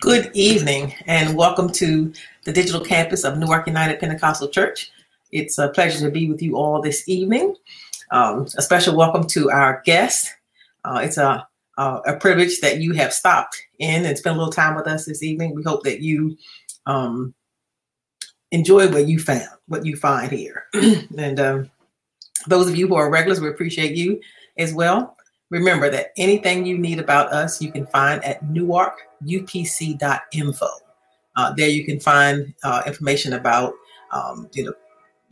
Good evening, and welcome to the digital campus of Newark United Pentecostal Church. It's a pleasure to be with you all this evening. Um, a special welcome to our guest. Uh, it's a, a, a privilege that you have stopped in and spent a little time with us this evening. We hope that you um, enjoy what you found, what you find here. and um, those of you who are regulars, we appreciate you as well. Remember that anything you need about us, you can find at newarkupc.info. Uh, there you can find uh, information about um, you know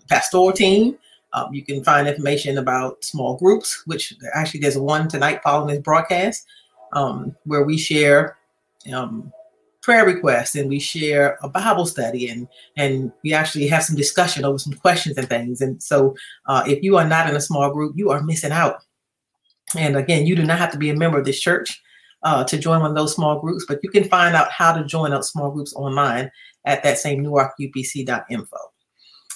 pastoral team. Um, you can find information about small groups, which actually there's one tonight following this broadcast um, where we share um, prayer requests and we share a Bible study and and we actually have some discussion over some questions and things. And so, uh, if you are not in a small group, you are missing out. And again, you do not have to be a member of this church uh, to join one of those small groups, but you can find out how to join those small groups online at that same newarkupc.info.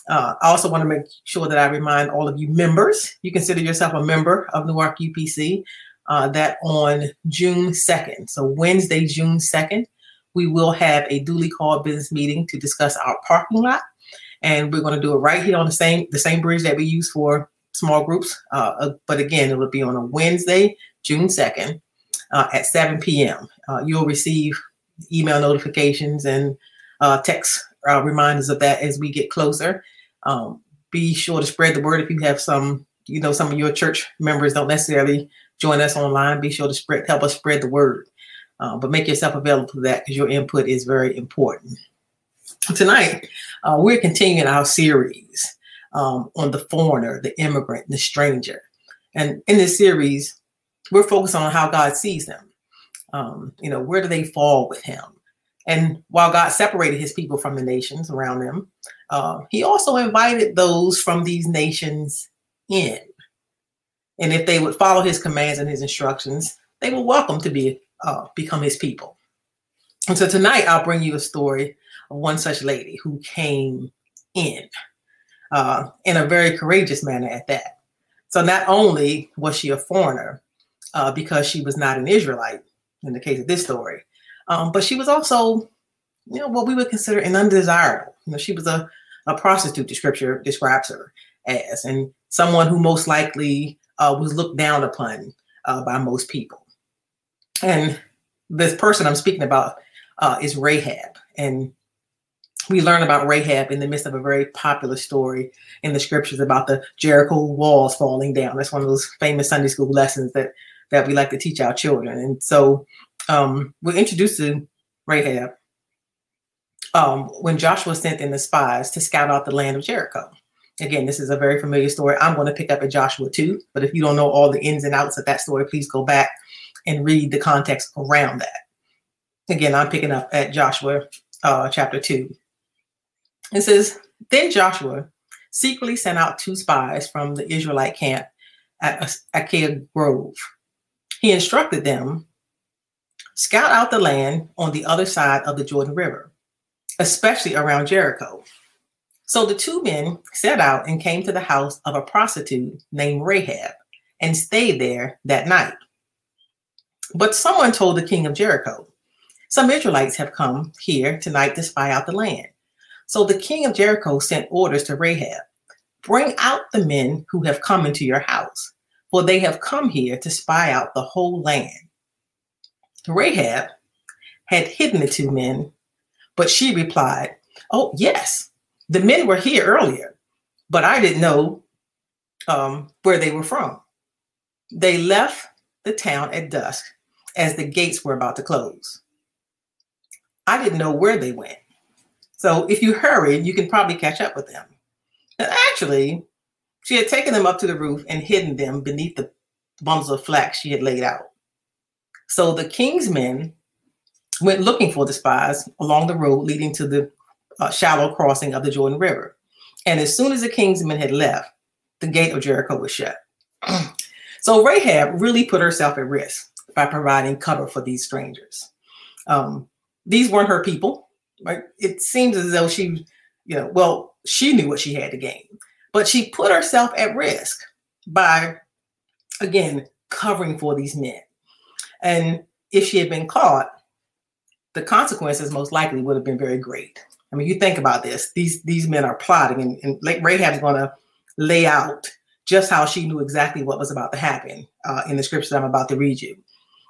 Uh, I also want to make sure that I remind all of you members, you consider yourself a member of Newark UPC, uh, that on June 2nd, so Wednesday, June 2nd, we will have a duly called business meeting to discuss our parking lot. And we're going to do it right here on the same the same bridge that we use for small groups. Uh, uh but again, it will be on a Wednesday, June 2nd uh, at 7 p.m. Uh, you'll receive email notifications and uh, text uh, reminders of that as we get closer. Um, be sure to spread the word if you have some, you know, some of your church members don't necessarily join us online. Be sure to spread, help us spread the word. Uh, but make yourself available for that because your input is very important. Tonight, uh, we're continuing our series um, on the foreigner, the immigrant, the stranger. And in this series, we're focused on how God sees them. Um, you know, where do they fall with Him? And while God separated His people from the nations around them, uh, He also invited those from these nations in. And if they would follow His commands and His instructions, they were welcome to be uh, become His people. And so tonight, I'll bring you a story of one such lady who came in uh, in a very courageous manner at that. So not only was she a foreigner, uh, because she was not an Israelite in the case of this story. Um, but she was also, you know, what we would consider an undesirable. You know, she was a, a prostitute, the scripture describes her as, and someone who most likely uh, was looked down upon uh, by most people. And this person I'm speaking about uh, is Rahab. And we learn about Rahab in the midst of a very popular story in the scriptures about the Jericho walls falling down. That's one of those famous Sunday school lessons that that we like to teach our children. And so um, we're introduced to Rahab um, when Joshua sent in the spies to scout out the land of Jericho. Again, this is a very familiar story. I'm going to pick up at Joshua 2, but if you don't know all the ins and outs of that story, please go back and read the context around that. Again, I'm picking up at Joshua uh, chapter 2. It says, Then Joshua secretly sent out two spies from the Israelite camp at Acacia Grove he instructed them scout out the land on the other side of the Jordan River, especially around Jericho. So the two men set out and came to the house of a prostitute named Rahab and stayed there that night. But someone told the king of Jericho, Some Israelites have come here tonight to spy out the land. So the king of Jericho sent orders to Rahab Bring out the men who have come into your house for they have come here to spy out the whole land. Rahab had hidden the two men, but she replied, Oh, yes, the men were here earlier, but I didn't know um, where they were from. They left the town at dusk as the gates were about to close. I didn't know where they went. So if you hurry, you can probably catch up with them. And actually, she had taken them up to the roof and hidden them beneath the bundles of flax she had laid out. So the king's men went looking for the spies along the road leading to the uh, shallow crossing of the Jordan River. And as soon as the king's men had left, the gate of Jericho was shut. so Rahab really put herself at risk by providing cover for these strangers. Um, these weren't her people, right? It seems as though she, you know, well, she knew what she had to gain. But she put herself at risk by, again, covering for these men. And if she had been caught, the consequences most likely would have been very great. I mean, you think about this; these these men are plotting, and, and Rahab's going to lay out just how she knew exactly what was about to happen uh, in the scripture I'm about to read you.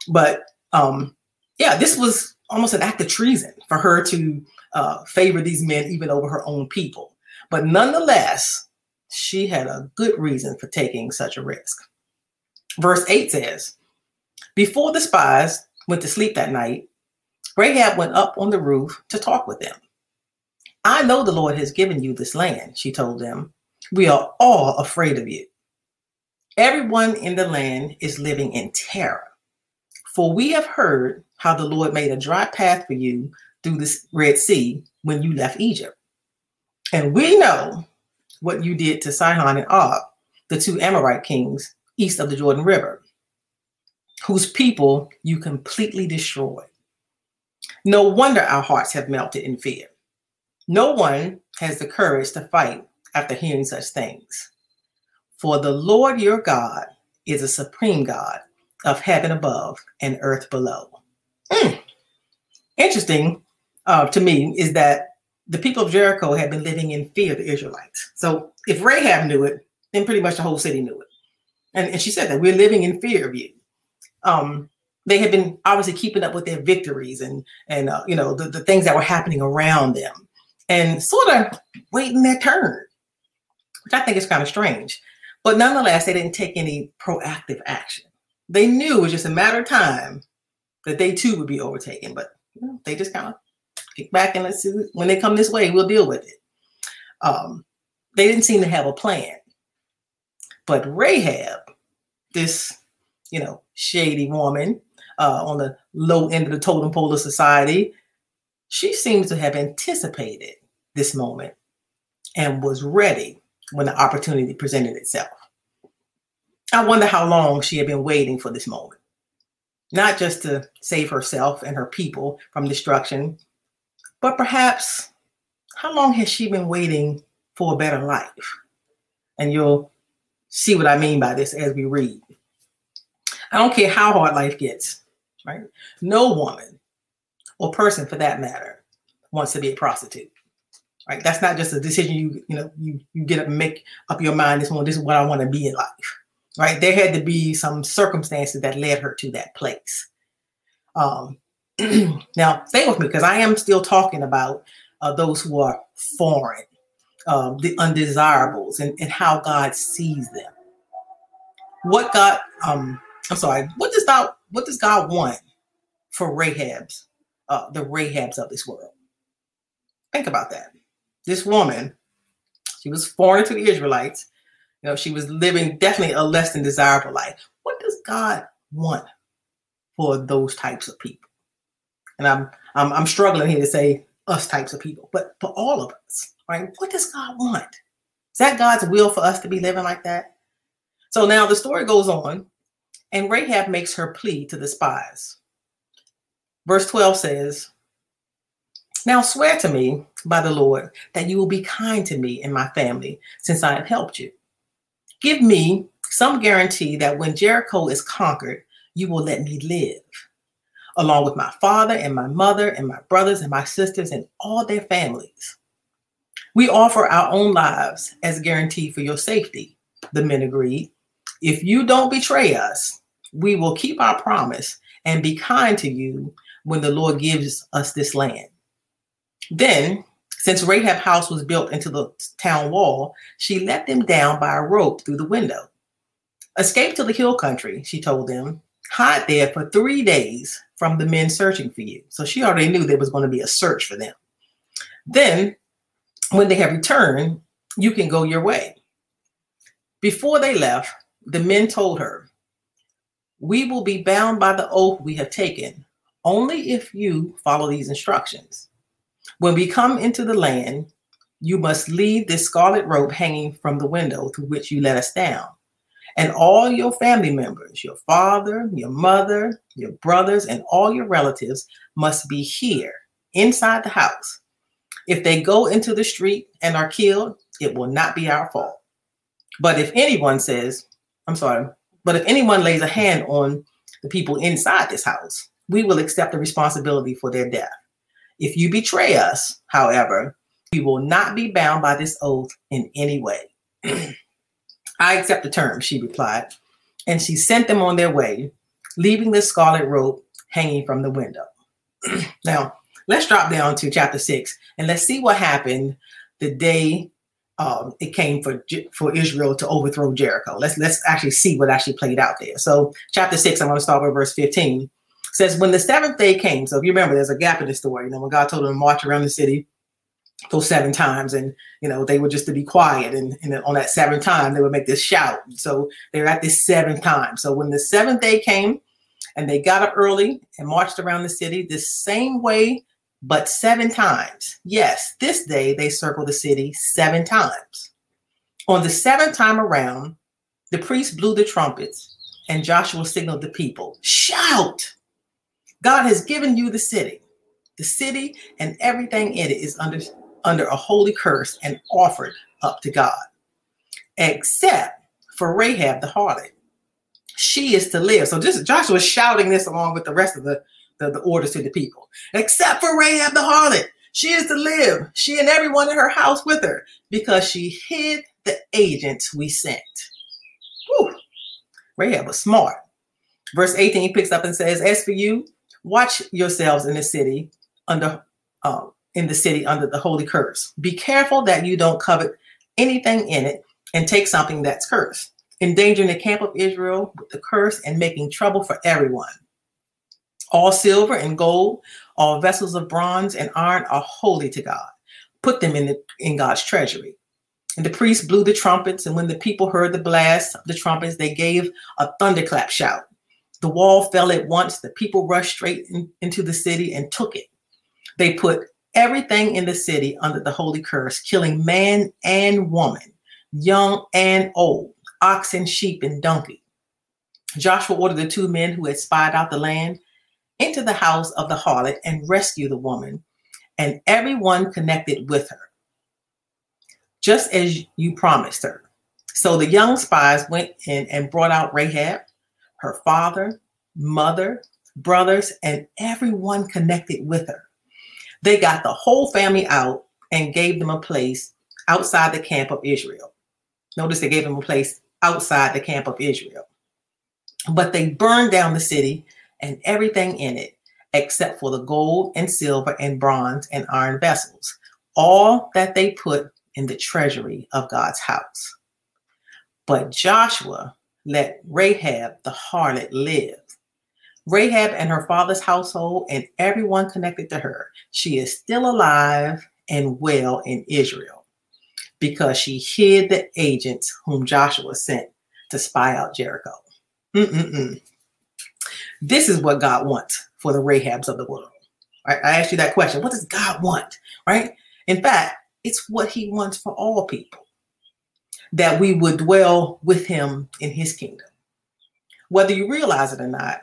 But um, yeah, this was almost an act of treason for her to uh, favor these men even over her own people. But nonetheless, she had a good reason for taking such a risk. Verse 8 says, Before the spies went to sleep that night, Rahab went up on the roof to talk with them. I know the Lord has given you this land, she told them. We are all afraid of you. Everyone in the land is living in terror. For we have heard how the Lord made a dry path for you through the Red Sea when you left Egypt. And we know what you did to Sihon and Og, the two Amorite kings east of the Jordan River, whose people you completely destroyed. No wonder our hearts have melted in fear. No one has the courage to fight after hearing such things. For the Lord your God is a supreme God of heaven above and earth below. Mm. Interesting uh, to me is that the people of Jericho had been living in fear of the Israelites. So if Rahab knew it, then pretty much the whole city knew it. And, and she said that we're living in fear of you. Um, they had been obviously keeping up with their victories and and uh, you know the, the things that were happening around them and sort of waiting their turn which i think is kind of strange but nonetheless they didn't take any proactive action they knew it was just a matter of time that they too would be overtaken but you know, they just kind of kick back and let's see when they come this way we'll deal with it. Um, they didn't seem to have a plan. But rahab this you know shady woman uh, on the low end of the totem pole of society, she seems to have anticipated this moment and was ready when the opportunity presented itself. I wonder how long she had been waiting for this moment, not just to save herself and her people from destruction, but perhaps how long has she been waiting for a better life? And you'll see what I mean by this as we read. I don't care how hard life gets right? No woman or person for that matter wants to be a prostitute. Right? That's not just a decision you you know you you get up and make up your mind this one this is what I want to be in life. Right? There had to be some circumstances that led her to that place. Um now stay with me because I am still talking about uh, those who are foreign, um, the undesirables, and, and how God sees them. What God, um, I'm sorry, what does God what does God want for Rahab's, uh, the Rahabs of this world? Think about that. This woman, she was foreign to the Israelites. You know, she was living definitely a less than desirable life. What does God want for those types of people? And I'm I'm, I'm struggling here to say us types of people, but for all of us, right? What does God want? Is that God's will for us to be living like that? So now the story goes on and Rahab makes her plea to the spies. Verse 12 says, Now swear to me by the Lord that you will be kind to me and my family since I have helped you. Give me some guarantee that when Jericho is conquered, you will let me live, along with my father and my mother and my brothers and my sisters and all their families. We offer our own lives as guarantee for your safety, the men agreed. If you don't betray us, we will keep our promise and be kind to you when the Lord gives us this land. Then, since Rahab's house was built into the town wall, she let them down by a rope through the window. Escape to the hill country, she told them. Hide there for three days from the men searching for you. So she already knew there was going to be a search for them. Then, when they have returned, you can go your way. Before they left, the men told her, we will be bound by the oath we have taken only if you follow these instructions. When we come into the land, you must leave this scarlet rope hanging from the window through which you let us down. And all your family members, your father, your mother, your brothers, and all your relatives must be here inside the house. If they go into the street and are killed, it will not be our fault. But if anyone says, I'm sorry, but if anyone lays a hand on the people inside this house, we will accept the responsibility for their death. If you betray us, however, we will not be bound by this oath in any way. I accept the terms, she replied, and she sent them on their way, leaving the scarlet rope hanging from the window. now, let's drop down to chapter six and let's see what happened the day um, it came for for Israel to overthrow Jericho. Let's let's actually see what actually played out there. So, chapter six, I'm going to start with verse 15. says, When the seventh day came, so if you remember, there's a gap in the story. You know, when God told them to march around the city those seven times, and you know, they were just to be quiet, and, and on that seventh time, they would make this shout. So they're at this seventh time. So when the seventh day came, and they got up early and marched around the city the same way but seven times. Yes, this day they circled the city seven times. On the seventh time around, the priest blew the trumpets, and Joshua signaled the people Shout! God has given you the city. The city and everything in it is under, under a holy curse and offered up to God, except for Rahab the harlot. She is to live. So just Joshua is shouting this along with the rest of the the, the orders to the people, except for Rahab the harlot. She is to live, she and everyone in her house with her, because she hid the agents we sent. Whew. Rahab was smart. Verse 18 picks up and says, As for you, watch yourselves in the city under um, in the city under the holy curse. Be careful that you don't covet anything in it and take something that's cursed, endangering the camp of Israel with the curse and making trouble for everyone. All silver and gold, all vessels of bronze and iron are holy to God. Put them in, the, in God's treasury. And the priests blew the trumpets, and when the people heard the blast of the trumpets, they gave a thunderclap shout. The wall fell at once. The people rushed straight in, into the city and took it. They put everything in the city under the holy curse, killing man and woman, young and old, oxen, sheep, and donkey. Joshua ordered the two men who had spied out the land into the house of the harlot and rescue the woman and everyone connected with her, just as you promised her. So the young spies went in and brought out Rahab, her father, mother, brothers, and everyone connected with her. They got the whole family out and gave them a place outside the camp of Israel. Notice they gave them a place outside the camp of Israel. But they burned down the city and everything in it, except for the gold and silver and bronze and iron vessels, all that they put in the treasury of God's house. But Joshua let Rahab the harlot live. Rahab and her father's household and everyone connected to her, she is still alive and well in Israel because she hid the agents whom Joshua sent to spy out Jericho. Mm-mm-mm. This is what God wants for the Rahabs of the world. I asked you that question. What does God want? Right? In fact, it's what he wants for all people that we would dwell with him in his kingdom. Whether you realize it or not,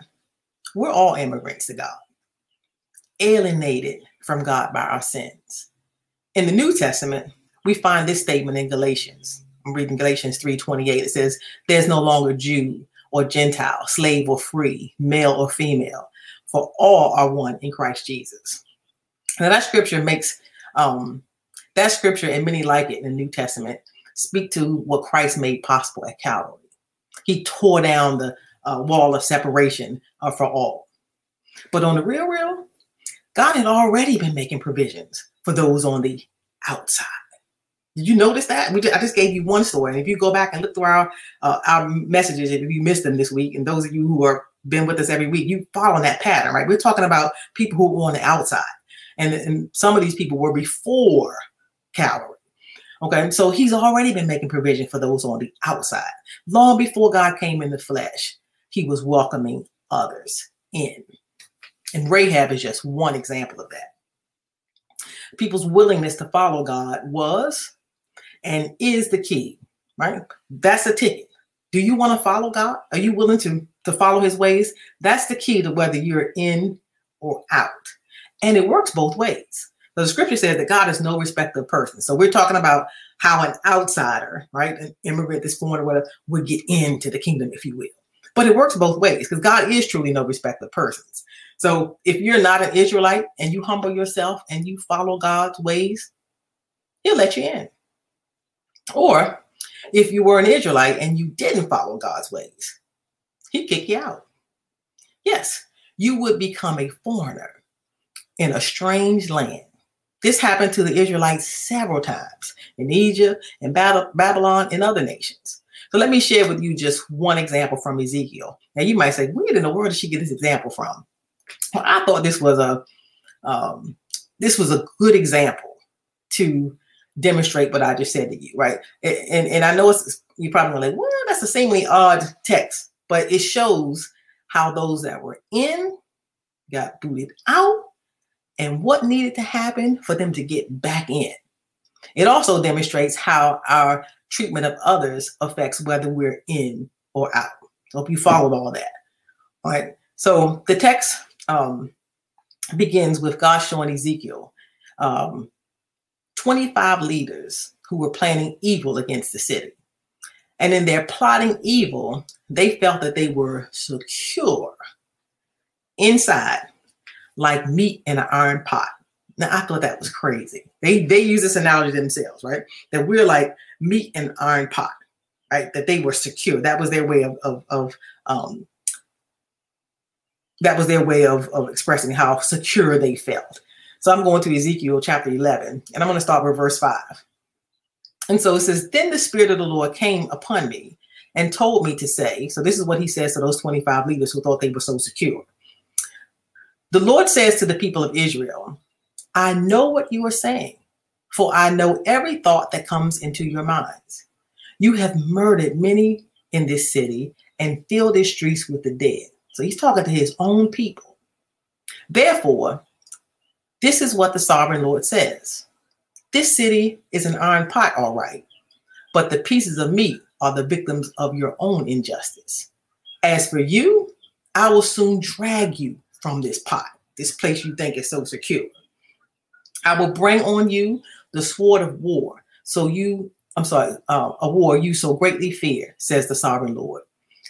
we're all immigrants to God, alienated from God by our sins. In the New Testament, we find this statement in Galatians. I'm reading Galatians 3:28. It says, There's no longer Jew or Gentile, slave or free, male or female, for all are one in Christ Jesus. Now that scripture makes um, that scripture and many like it in the New Testament speak to what Christ made possible at Calvary. He tore down the uh, wall of separation uh, for all. But on the real, real, God had already been making provisions for those on the outside. Did you notice that? We just, I just gave you one story. And if you go back and look through our uh, our messages, if you missed them this week, and those of you who are been with us every week, you follow that pattern, right? We're talking about people who were on the outside, and, and some of these people were before Calvary. Okay, so he's already been making provision for those on the outside. Long before God came in the flesh, he was welcoming others in. And Rahab is just one example of that. People's willingness to follow God was and is the key, right? That's a ticket. Do you want to follow God? Are you willing to, to follow his ways? That's the key to whether you're in or out. And it works both ways. So the scripture says that God is no respecter of persons. So we're talking about how an outsider, right, an immigrant, this foreigner, whatever, would get into the kingdom, if you will. But it works both ways because God is truly no respect of persons. So if you're not an Israelite and you humble yourself and you follow God's ways, he'll let you in. Or if you were an Israelite and you didn't follow God's ways, he'd kick you out. Yes, you would become a foreigner in a strange land. This happened to the Israelites several times in Egypt, in Babylon, and other nations. So let me share with you just one example from Ezekiel. Now you might say, where in the world did she get this example from? Well, I thought this was a um, this was a good example to demonstrate what I just said to you, right? And and, and I know it's you're probably like, well, that's the seemingly odd text, but it shows how those that were in got booted out and what needed to happen for them to get back in. It also demonstrates how our treatment of others affects whether we're in or out. Hope you followed all that. All right. So the text um, begins with God showing Ezekiel um, 25 leaders who were planning evil against the city. And in their plotting evil, they felt that they were secure inside like meat in an iron pot. Now I thought that was crazy. They they use this analogy themselves, right? That we're like meat in iron pot, right? That they were secure. That was their way of of, of um, that was their way of, of expressing how secure they felt. So I'm going to Ezekiel chapter 11, and I'm going to start with verse 5. And so it says, Then the Spirit of the Lord came upon me and told me to say, so this is what he says to those 25 leaders who thought they were so secure. The Lord says to the people of Israel, I know what you are saying, for I know every thought that comes into your minds. You have murdered many in this city and filled its streets with the dead. So he's talking to his own people. Therefore, this is what the sovereign Lord says This city is an iron pot, all right, but the pieces of meat are the victims of your own injustice. As for you, I will soon drag you from this pot, this place you think is so secure. I will bring on you the sword of war. So you, I'm sorry, uh, a war you so greatly fear, says the sovereign Lord.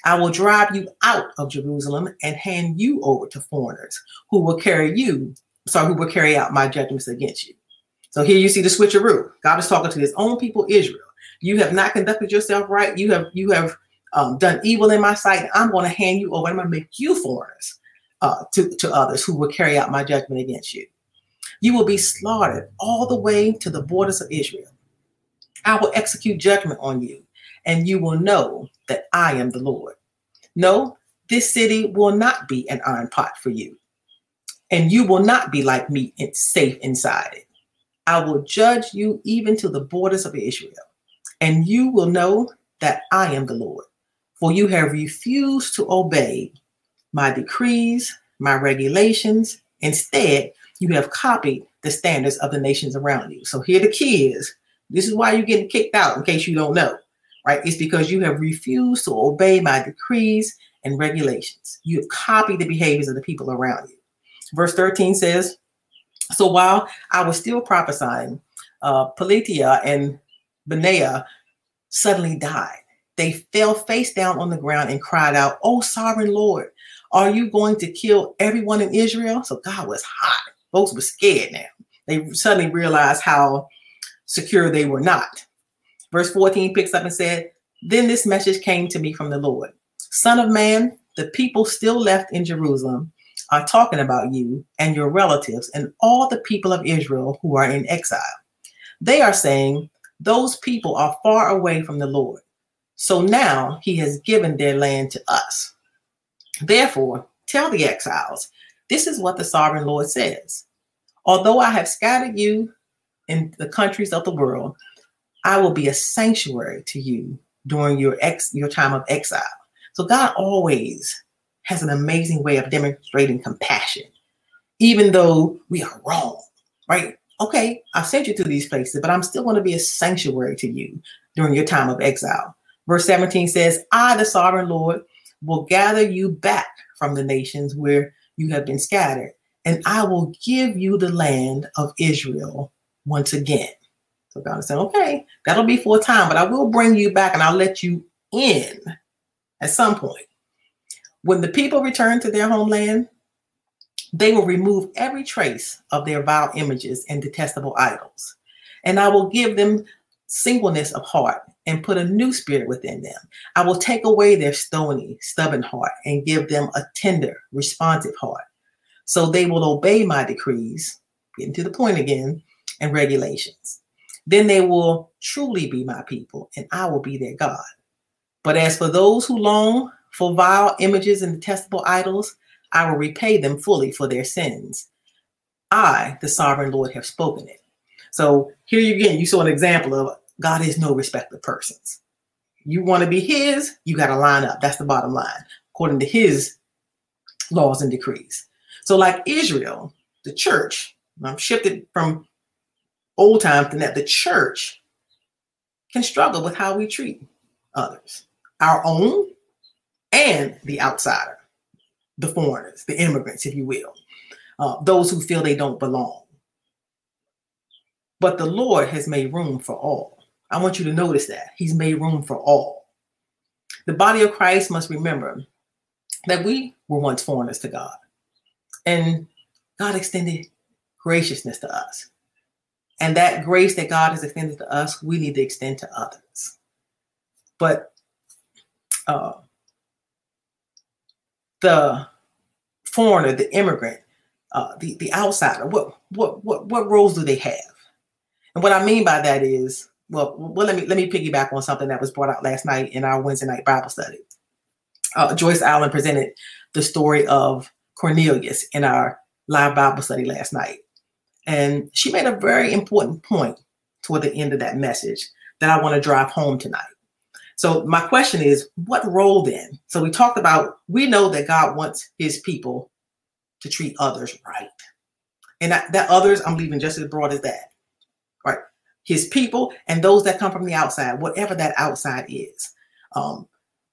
I will drive you out of Jerusalem and hand you over to foreigners who will carry you, sorry, who will carry out my judgments against you. So here you see the switcheroo. God is talking to his own people, Israel. You have not conducted yourself right. You have you have um, done evil in my sight. I'm going to hand you over. I'm going to make you foreigners uh, to, to others who will carry out my judgment against you. You will be slaughtered all the way to the borders of Israel. I will execute judgment on you, and you will know that I am the Lord. No, this city will not be an iron pot for you, and you will not be like me and safe inside it. I will judge you even to the borders of Israel, and you will know that I am the Lord. For you have refused to obey my decrees, my regulations. Instead, you have copied the standards of the nations around you. So here the key is this is why you're getting kicked out, in case you don't know, right? It's because you have refused to obey my decrees and regulations. You have copied the behaviors of the people around you. Verse 13 says, So while I was still prophesying, uh, Pelatiah and Benaiah suddenly died. They fell face down on the ground and cried out, Oh, sovereign Lord, are you going to kill everyone in Israel? So God was hot. Folks were scared now. They suddenly realized how secure they were not. Verse 14 picks up and said, Then this message came to me from the Lord Son of man, the people still left in Jerusalem are talking about you and your relatives and all the people of Israel who are in exile. They are saying, Those people are far away from the Lord. So now he has given their land to us. Therefore, tell the exiles, this is what the sovereign Lord says. Although I have scattered you in the countries of the world, I will be a sanctuary to you during your ex your time of exile. So God always has an amazing way of demonstrating compassion, even though we are wrong, right? Okay, I sent you to these places, but I'm still going to be a sanctuary to you during your time of exile. Verse 17 says, I, the sovereign Lord, will gather you back from the nations where you have been scattered, and I will give you the land of Israel once again. So God said, okay, that'll be for a time, but I will bring you back and I'll let you in at some point. When the people return to their homeland, they will remove every trace of their vile images and detestable idols. And I will give them singleness of heart and put a new spirit within them. I will take away their stony, stubborn heart and give them a tender, responsive heart. So they will obey my decrees, getting to the point again, and regulations. Then they will truly be my people, and I will be their God. But as for those who long for vile images and detestable idols, I will repay them fully for their sins. I, the sovereign Lord, have spoken it. So here you again, you saw an example of God is no respect of persons. You want to be his, you got to line up. That's the bottom line, according to his laws and decrees. So, like Israel, the church, I'm shifted from old times to that, the church can struggle with how we treat others, our own and the outsider, the foreigners, the immigrants, if you will, uh, those who feel they don't belong. But the Lord has made room for all. I want you to notice that. He's made room for all. The body of Christ must remember that we were once foreigners to God. And God extended graciousness to us. And that grace that God has extended to us, we need to extend to others. But uh, the foreigner, the immigrant, uh, the, the outsider, what, what, what, what roles do they have? And what I mean by that is, well, well, let me let me piggyback on something that was brought out last night in our Wednesday night Bible study. Uh, Joyce Allen presented the story of Cornelius in our live Bible study last night, and she made a very important point toward the end of that message that I want to drive home tonight. So my question is, what role then? So we talked about we know that God wants His people to treat others right, and that, that others I'm leaving just as broad as that right? His people and those that come from the outside, whatever that outside is. Um,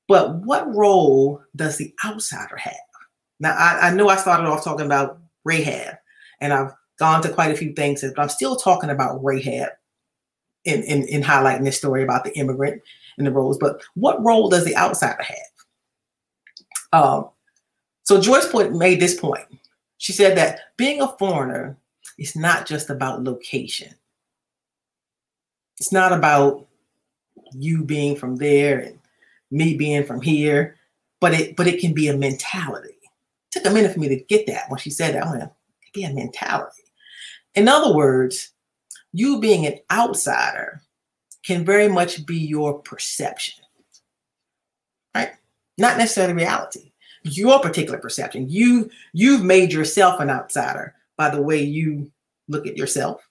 but what role does the outsider have? Now, I, I know I started off talking about Rahab, and I've gone to quite a few things, but I'm still talking about Rahab in, in, in highlighting this story about the immigrant and the roles. But what role does the outsider have? Um, so Joyce point made this point. She said that being a foreigner is not just about location it's not about you being from there and me being from here, but it but it can be a mentality. Took a minute for me to get that when she said that. I went, it be a mentality. In other words, you being an outsider can very much be your perception, right? Not necessarily reality. Your particular perception. You you've made yourself an outsider by the way you look at yourself,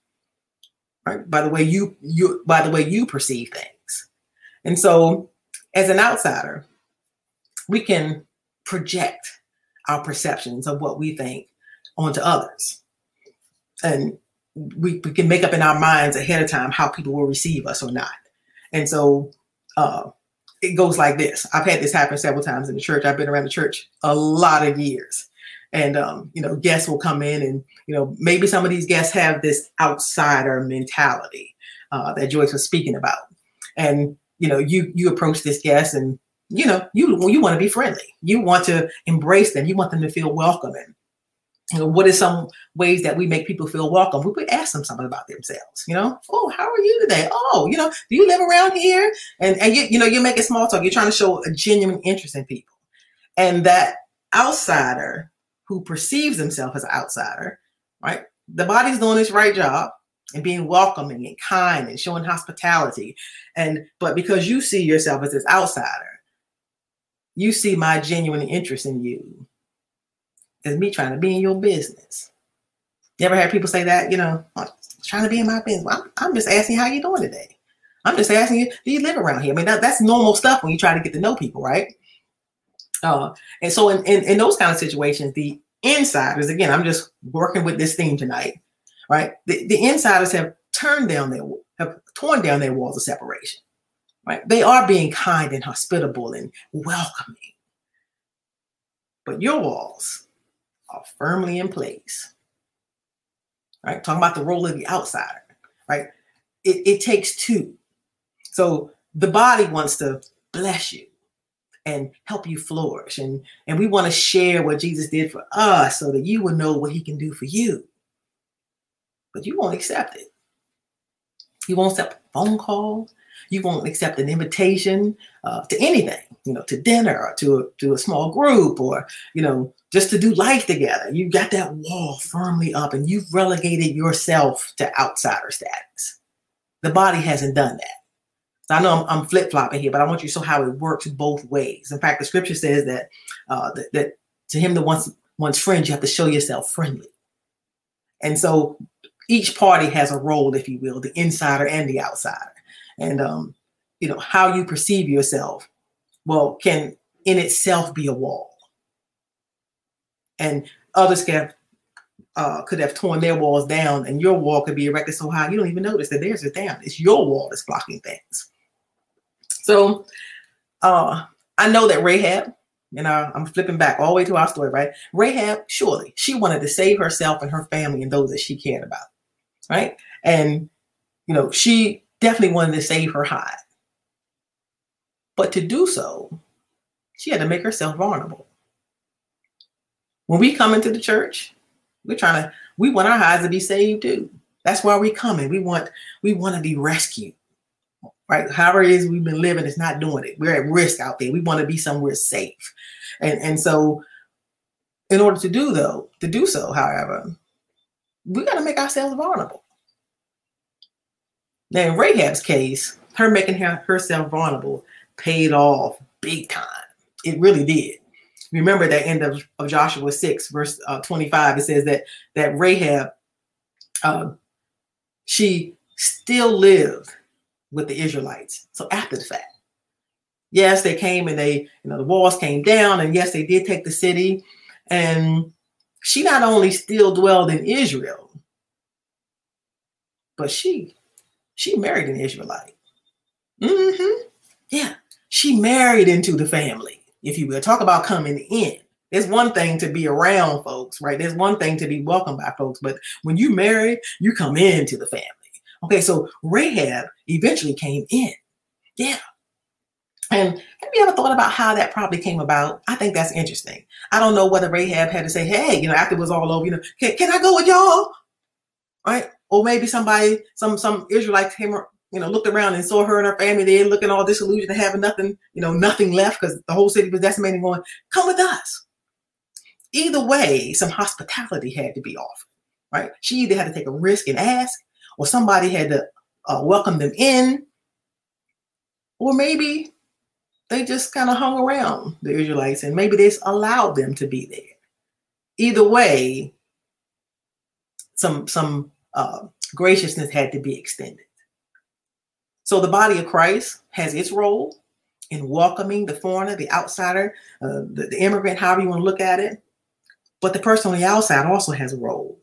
right? By the way you you by the way you perceive things. And so as an outsider, we can project our perceptions of what we think onto others. And we, we can make up in our minds ahead of time how people will receive us or not. And so uh, it goes like this. I've had this happen several times in the church. I've been around the church a lot of years and um, you know guests will come in and you know maybe some of these guests have this outsider mentality uh, that joyce was speaking about and you know you you approach this guest and you know you you want to be friendly you want to embrace them you want them to feel welcome and you know, what are some ways that we make people feel welcome? We would ask them something about themselves, you know, oh, how are you today? Oh, you know, do you live around here? And and you, you know, you're making small talk. You're trying to show a genuine interest in people. And that outsider who perceives himself as an outsider, right? The body's doing its right job and being welcoming and kind and showing hospitality. And but because you see yourself as this outsider, you see my genuine interest in you as me trying to be in your business. You ever had people say that? You know, trying to be in my business. Well, I'm, I'm, just asking how you doing today. I'm just asking you, do you live around here? I mean, that, that's normal stuff when you try to get to know people, right? Uh, and so in, in, in those kind of situations, the insiders, again, I'm just working with this theme tonight, right? The, the insiders have turned down their have torn down their walls of separation. Right? They are being kind and hospitable and welcoming. But your walls are firmly in place. Right? Talking about the role of the outsider, right? It, it takes two. So the body wants to bless you and help you flourish. And, and we want to share what Jesus did for us so that you will know what he can do for you. But you won't accept it. You won't accept phone call. You won't accept an invitation uh, to anything, you know, to dinner or to a, to a small group or, you know, just to do life together. You've got that wall firmly up and you've relegated yourself to outsider status. The body hasn't done that. So I know I'm, I'm flip flopping here, but I want you to show how it works both ways. In fact, the scripture says that uh, that, that to him that wants wants friends, you have to show yourself friendly. And so each party has a role, if you will, the insider and the outsider. And um, you know how you perceive yourself, well, can in itself be a wall. And others can uh, could have torn their walls down, and your wall could be erected so high you don't even notice that theirs is down. It's your wall that's blocking things. So uh, I know that Rahab, you know, I'm flipping back all the way to our story, right? Rahab, surely she wanted to save herself and her family and those that she cared about, right? And, you know, she definitely wanted to save her hide. But to do so, she had to make herself vulnerable. When we come into the church, we're trying to, we want our hides to be saved too. That's why we coming. We want, we want to be rescued. Right? However it is we've been living, it's not doing it. We're at risk out there. We want to be somewhere safe. And and so in order to do though, to do so, however, we got to make ourselves vulnerable. Now, in Rahab's case, her making her, herself vulnerable paid off big time. It really did remember that end of, of Joshua 6, verse uh, 25, it says that that Rahab, uh, she still lived with the Israelites. So after the fact, yes, they came and they, you know, the walls came down, and yes, they did take the city. And she not only still dwelled in Israel, but she she married an Israelite. Mm-hmm. Yeah, she married into the family if you will. Talk about coming in. There's one thing to be around folks, right? There's one thing to be welcomed by folks, but when you marry, you come into the family. Okay, so Rahab eventually came in. Yeah. And have you ever thought about how that probably came about? I think that's interesting. I don't know whether Rahab had to say, hey, you know, after it was all over, you know, can, can I go with y'all? Right? Or maybe somebody, some some Israelite came you know, looked around and saw her and her family there looking all disillusioned having nothing, you know, nothing left because the whole city was decimated, going, come with us. Either way, some hospitality had to be offered, right? She either had to take a risk and ask, or somebody had to uh, welcome them in, or maybe they just kind of hung around the Israelites and maybe they allowed them to be there. Either way, some some uh, graciousness had to be extended. So the body of Christ has its role in welcoming the foreigner, the outsider, uh, the, the immigrant, however you want to look at it. But the person on the outside also has a role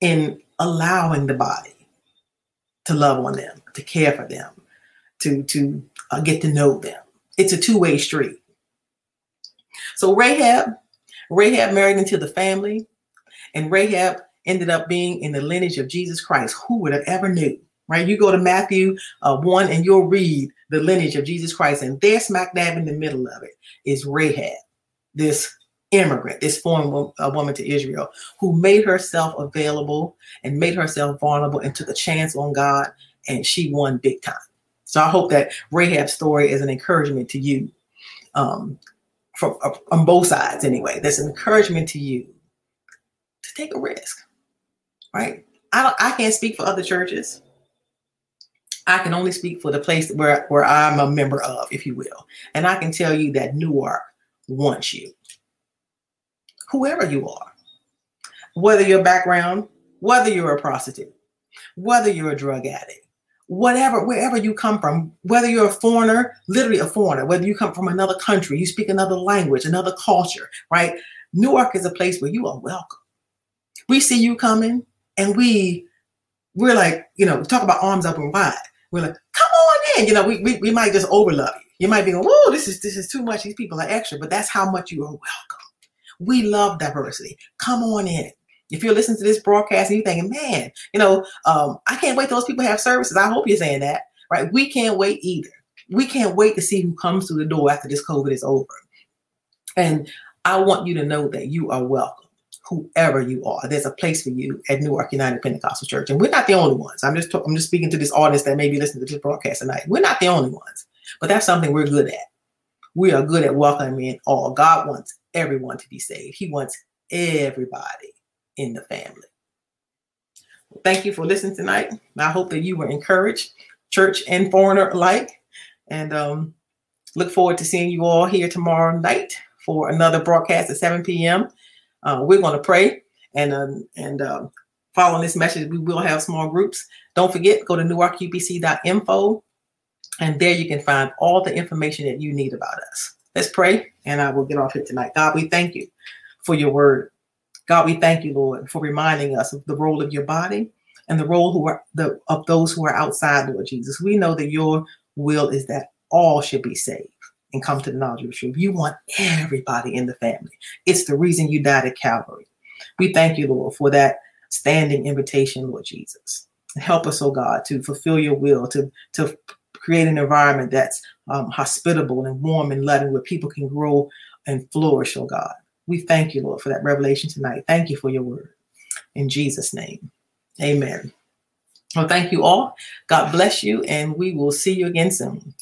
in allowing the body to love on them, to care for them, to to uh, get to know them. It's a two-way street. So Rahab, Rahab married into the family, and Rahab ended up being in the lineage of Jesus Christ. Who would have ever knew? right? You go to Matthew uh, 1 and you'll read the lineage of Jesus Christ, and there, smack dab in the middle of it, is Rahab, this immigrant, this foreign wo- woman to Israel, who made herself available and made herself vulnerable and took a chance on God, and she won big time. So I hope that Rahab's story is an encouragement to you, um, from uh, on both sides anyway. That's an encouragement to you to take a risk, right? I don't. I can't speak for other churches. I can only speak for the place where, where I'm a member of, if you will. And I can tell you that Newark wants you. Whoever you are, whether your background, whether you're a prostitute, whether you're a drug addict, whatever, wherever you come from, whether you're a foreigner, literally a foreigner, whether you come from another country, you speak another language, another culture, right? Newark is a place where you are welcome. We see you coming and we we're like, you know, talk about arms open wide. We're like, come on in. You know, we, we, we might just overlove you. You might be going, whoa, this is this is too much. These people are extra, but that's how much you are welcome. We love diversity. Come on in. If you're listening to this broadcast and you're thinking, man, you know, um, I can't wait those people have services. I hope you're saying that, right? We can't wait either. we can't wait to see who comes through the door after this COVID is over. And I want you to know that you are welcome, whoever you are. There's a place for you at Newark United Pentecostal Church, and we're not the only ones. I'm just I'm just speaking to this audience that may be listening to this broadcast tonight. We're not the only ones, but that's something we're good at. We are good at welcoming in all. God wants everyone to be saved. He wants everybody in the family. Thank you for listening tonight. I hope that you were encouraged, church and foreigner alike. And um, look forward to seeing you all here tomorrow night for another broadcast at 7 p.m. Uh, we're going to pray and um, and um, following this message, we will have small groups. Don't forget, go to newarkupc.info, and there you can find all the information that you need about us. Let's pray, and I will get off here tonight. God, we thank you for your word. God, we thank you, Lord, for reminding us of the role of your body and the role who are the of those who are outside, Lord Jesus. We know that your will is that all should be saved and come to the knowledge of the truth. You want everybody in the family. It's the reason you died at Calvary. We thank you, Lord, for that standing invitation, Lord Jesus. Help us, oh God, to fulfill your will, to, to create an environment that's um, hospitable and warm and loving where people can grow and flourish, oh God. We thank you, Lord, for that revelation tonight. Thank you for your word. In Jesus' name, amen. Well, thank you all. God bless you, and we will see you again soon.